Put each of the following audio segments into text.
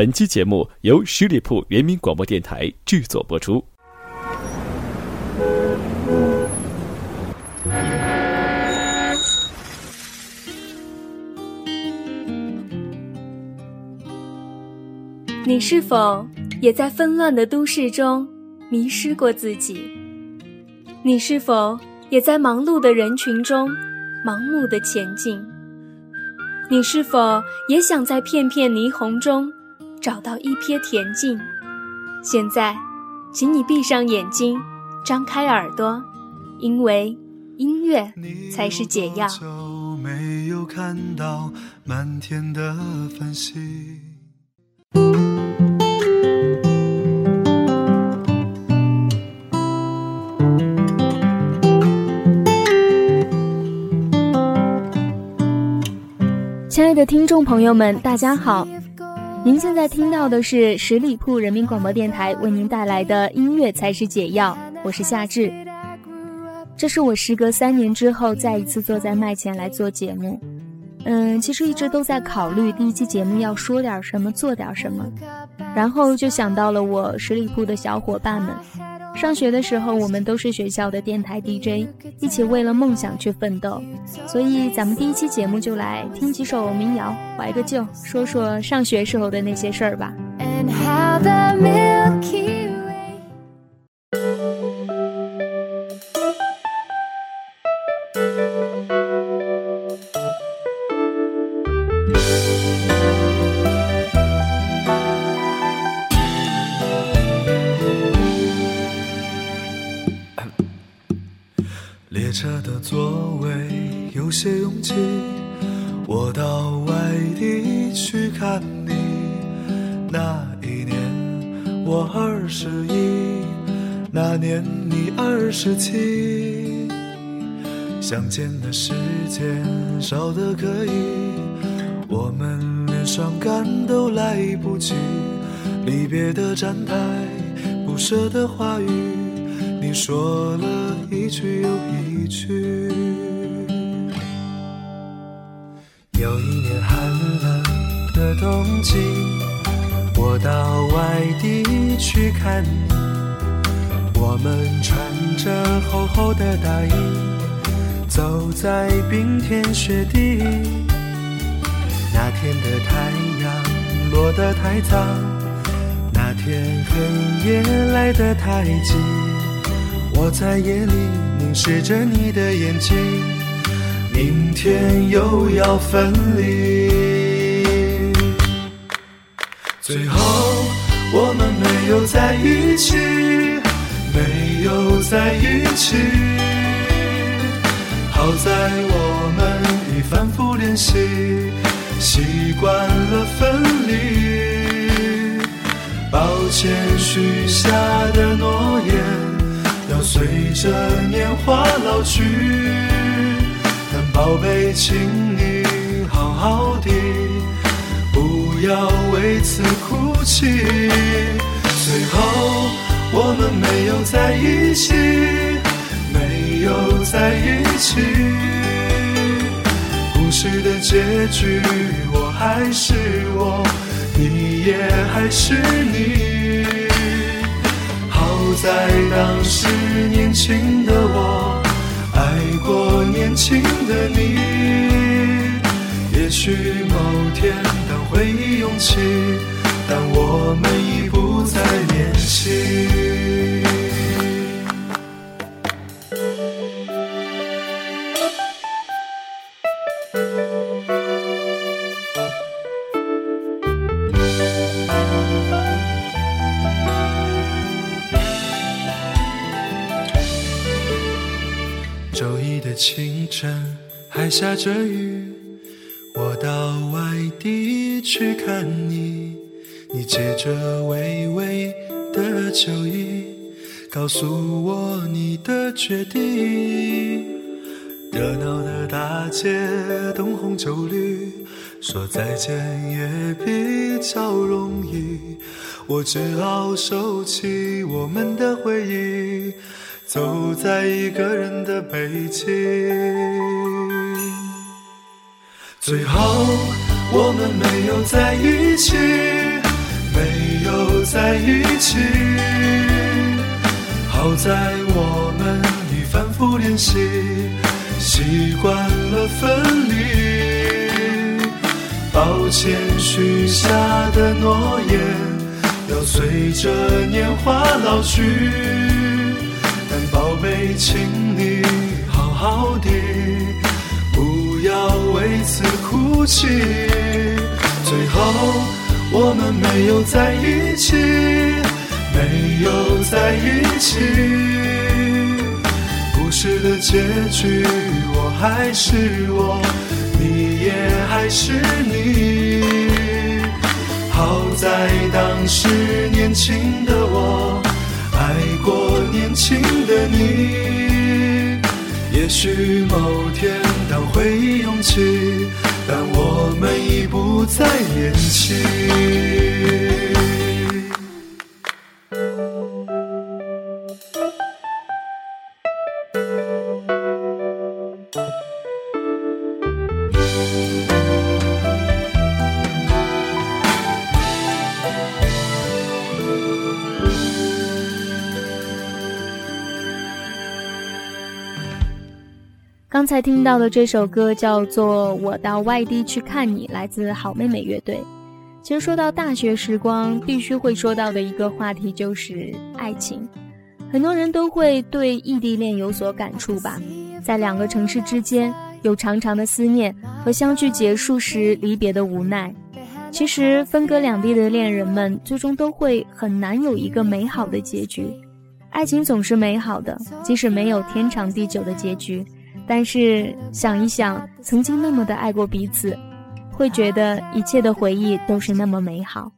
本期节目由十里铺人民广播电台制作播出。你是否也在纷乱的都市中迷失过自己？你是否也在忙碌的人群中盲目的前进？你是否也想在片片霓虹中找到一瞥恬静？现在，请你闭上眼睛，张开耳朵，因为音乐才是解药。没有看到满天的繁星。亲爱的听众朋友们，大家好！您现在听到的是十里铺人民广播电台为您带来的音乐才是解药，我是夏至。这是我时隔三年之后再一次坐在麦前来做节目。嗯，其实一直都在考虑第一期节目要说点什么，做点什么，然后就想到了我十里铺的小伙伴们。上学的时候，我们都是学校的电台 DJ，一起为了梦想去奋斗。所以，咱们第一期节目就来听几首民谣，怀个旧，说说上学时候的那些事儿吧。列车十七。相见的时间少得可以，我们连伤感都来不及。离别的站台，不舍的话语，你说了一句又一。句。有一年寒冷的冬季，我到外地去看你。我们穿着厚厚的大衣，走在冰天雪地。那天的太阳落得太早，那天黑夜来得太急。我在夜里凝视着你的眼睛，明天又要分离。最后我们没有在一起，没有在一起。好在我们已反复练习，习惯了分离。抱歉许下的诺言。要随着年华老去，但宝贝，请你好好的，不要为此哭泣。没有在一起，没有在一起。故事的结局，我还是我，你也还是你。好在当时年轻的我，爱过年轻的你。也许某天当回忆涌起，但我们已不再联系。周一的清晨还下着雨，我到外地去看你。你借着微微的酒意，告诉我你的决定。热闹的大街，灯红酒绿，说再见也比较容易。我只好收起我们的回忆。走在一个人的北京，最后我们没有在一起，没有在一起。好在我们已反复练习，习惯了分离。抱歉，许下的诺言要随着年华老去。但宝贝，请你好好的，不要为此哭泣。最后。我们没有在一起，没有在一起。故事的结局，我还是我，你也还是你。好在当时年轻的我，爱过年轻的你。也许某天当回忆涌起。但我们已不再年轻。刚才听到的这首歌叫做《我到外地去看你》，来自好妹妹乐队。其实说到大学时光，必须会说到的一个话题就是爱情。很多人都会对异地恋有所感触吧，在两个城市之间有长长的思念和相聚结束时离别的无奈。其实分隔两地的恋人们，最终都会很难有一个美好的结局。爱情总是美好的，即使没有天长地久的结局。但是想一想，曾经那么的爱过彼此，会觉得一切的回忆都是那么美好。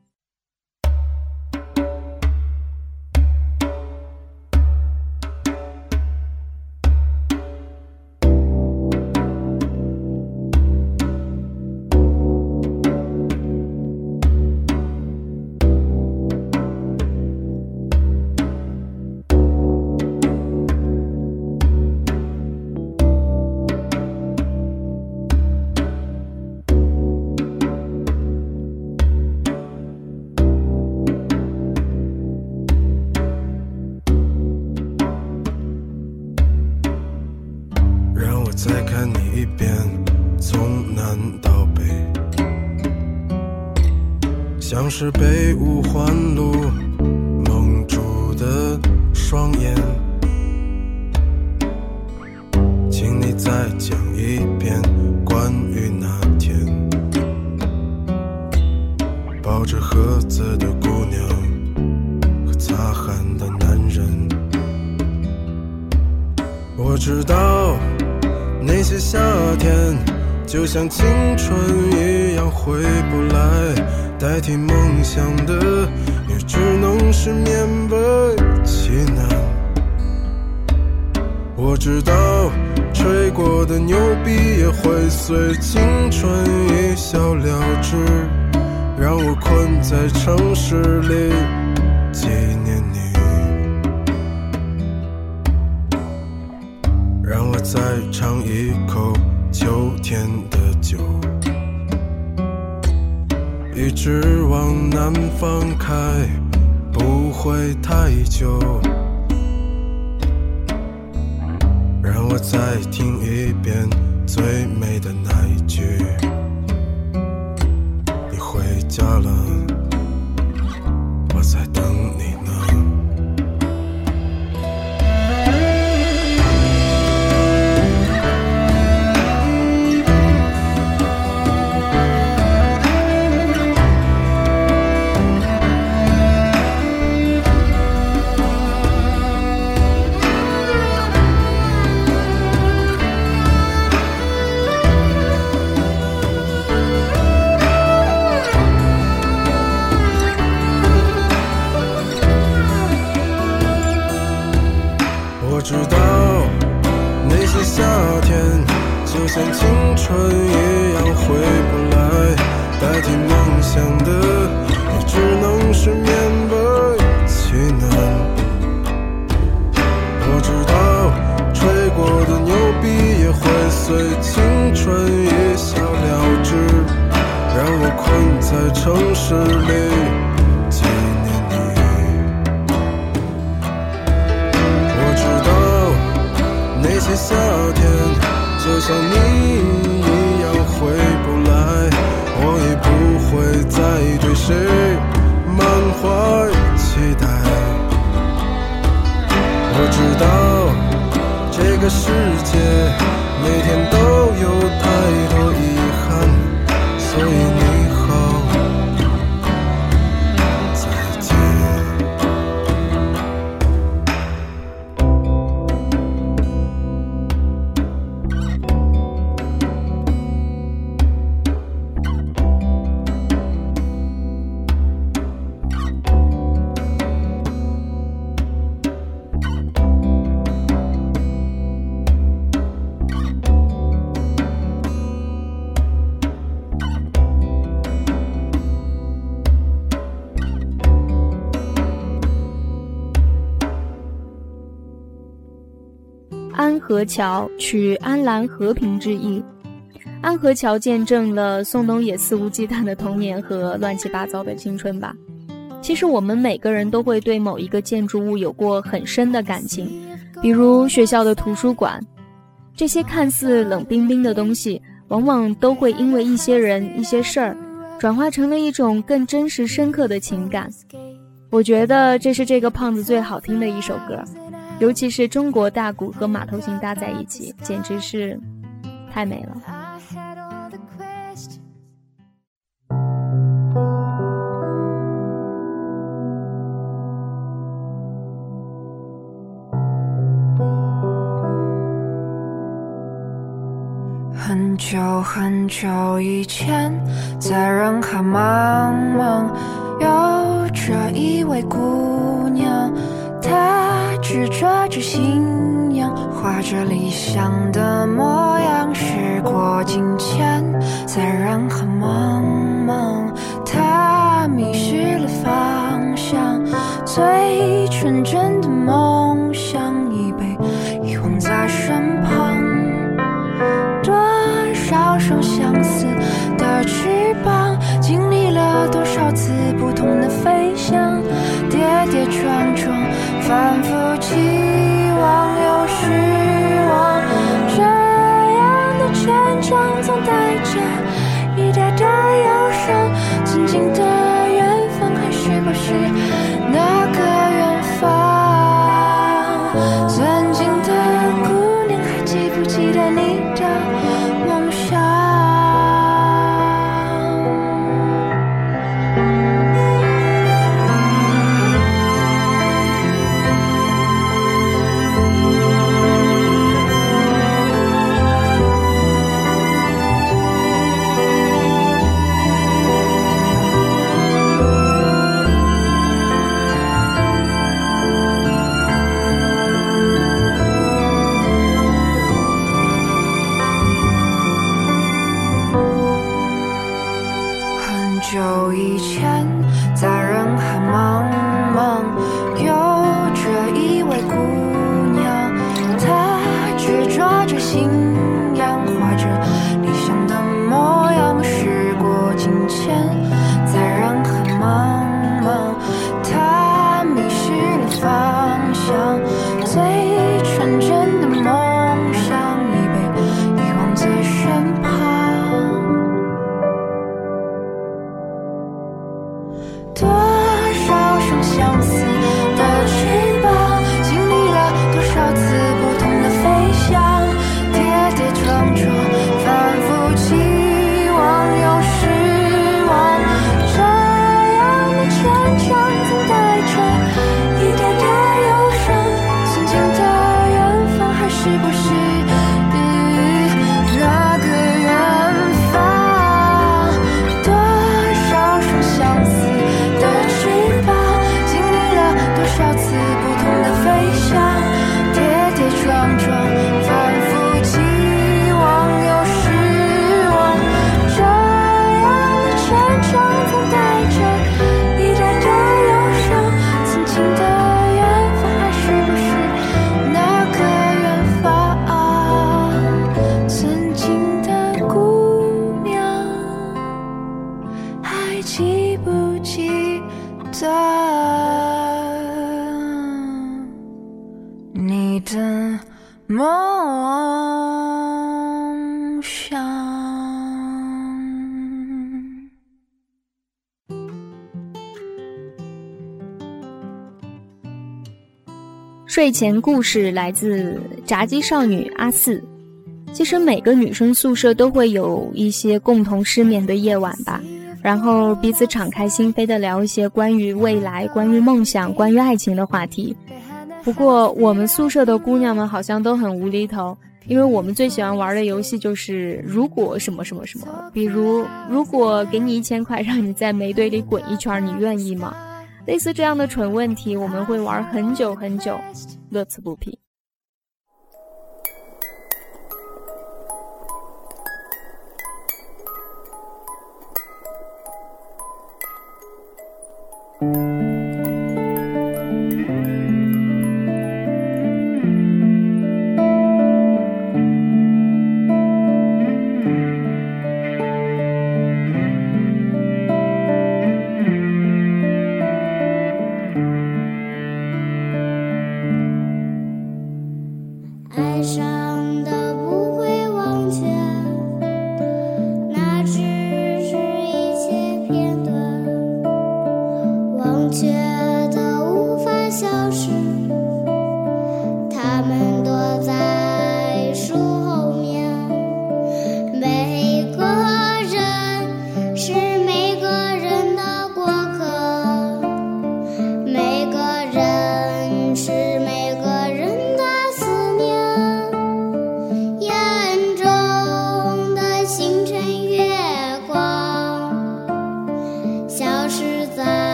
是被五环路蒙住的双眼，请你再讲一遍关于那天抱着盒子的姑娘和擦汗的男人。我知道那些夏天就像青春一样回不来。代替梦想的，也只能是勉为其难。我知道，吹过的牛逼也会随青春一笑了之。让我困在城市里，纪念你。让我再尝一口秋天的酒。一直往南方开，不会太久。让我再听一遍最美的那一句：你回家了。城市里。河桥取安澜和平之意，安河桥见证了宋冬野肆无忌惮的童年和乱七八糟的青春吧。其实我们每个人都会对某一个建筑物有过很深的感情，比如学校的图书馆，这些看似冷冰冰的东西，往往都会因为一些人、一些事儿，转化成了一种更真实、深刻的情感。我觉得这是这个胖子最好听的一首歌。尤其是中国大鼓和马头琴搭在一起，简直是太美了。很久很久以前，在人海茫茫，有着一位姑。执着着信仰，画着理想的模样。时过境迁，在人海茫茫，他迷失了方向。最纯真的梦想已被遗忘在身旁。多少双相似的翅膀，经历了多少次不同的飞翔，跌跌撞撞。反以前，睡前故事来自炸鸡少女阿四。其实每个女生宿舍都会有一些共同失眠的夜晚吧，然后彼此敞开心扉的聊一些关于未来、关于梦想、关于爱情的话题。不过我们宿舍的姑娘们好像都很无厘头，因为我们最喜欢玩的游戏就是如果什么什么什么，比如如果给你一千块，让你在煤堆里滚一圈，你愿意吗？类似这样的蠢问题，我们会玩很久很久，乐此不疲。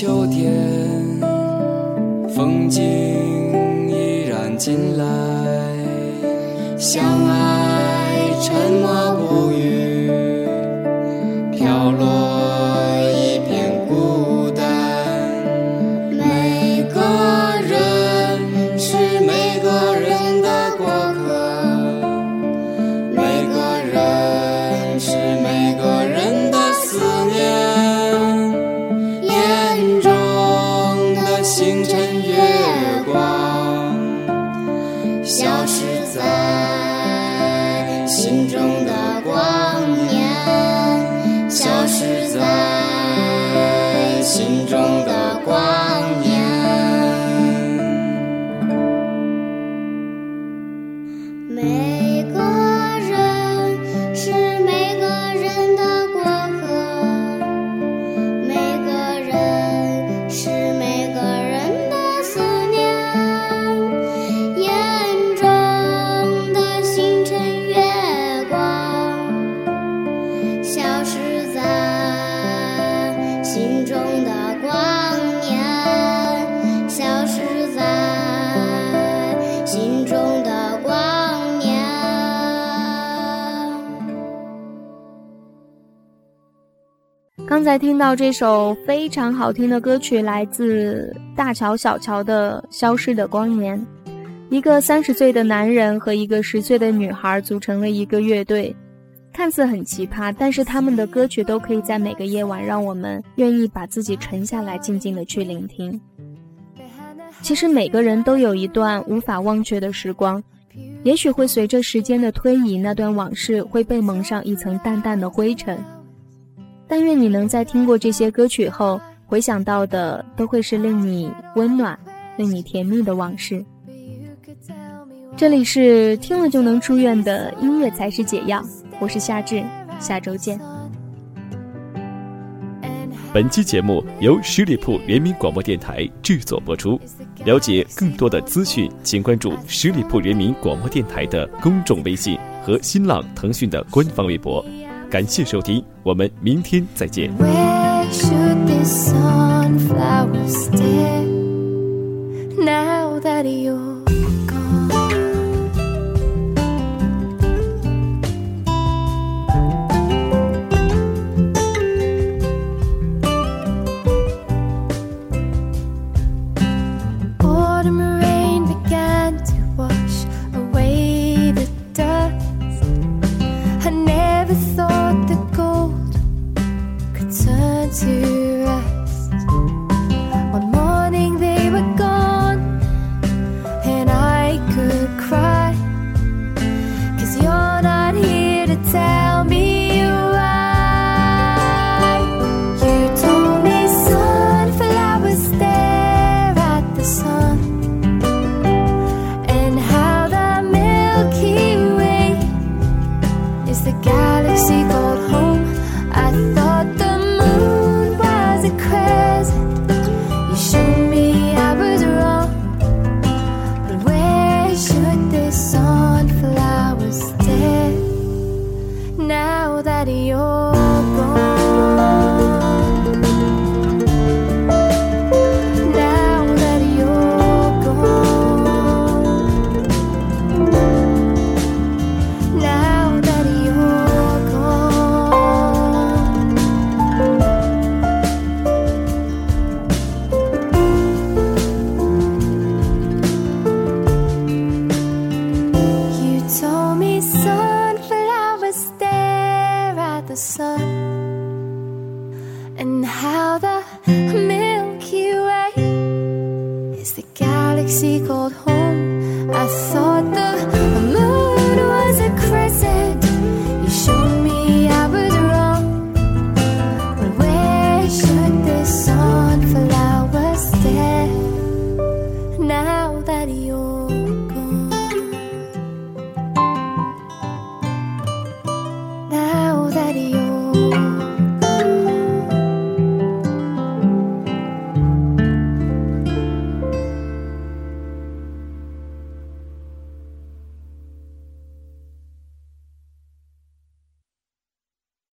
秋天，风景依然进来，相爱沉默不语，飘落。刚才听到这首非常好听的歌曲，来自大乔小乔的《消失的光年》。一个三十岁的男人和一个十岁的女孩组成了一个乐队，看似很奇葩，但是他们的歌曲都可以在每个夜晚让我们愿意把自己沉下来，静静的去聆听。其实每个人都有一段无法忘却的时光，也许会随着时间的推移，那段往事会被蒙上一层淡淡的灰尘。但愿你能在听过这些歌曲后，回想到的都会是令你温暖、令你甜蜜的往事。这里是听了就能出院的音乐才是解药，我是夏至，下周见。本期节目由十里铺人民广播电台制作播出。了解更多的资讯，请关注十里铺人民广播电台的公众微信和新浪、腾讯的官方微博。感谢收听，我们明天再见。Milky Way is the galaxy called home. I saw.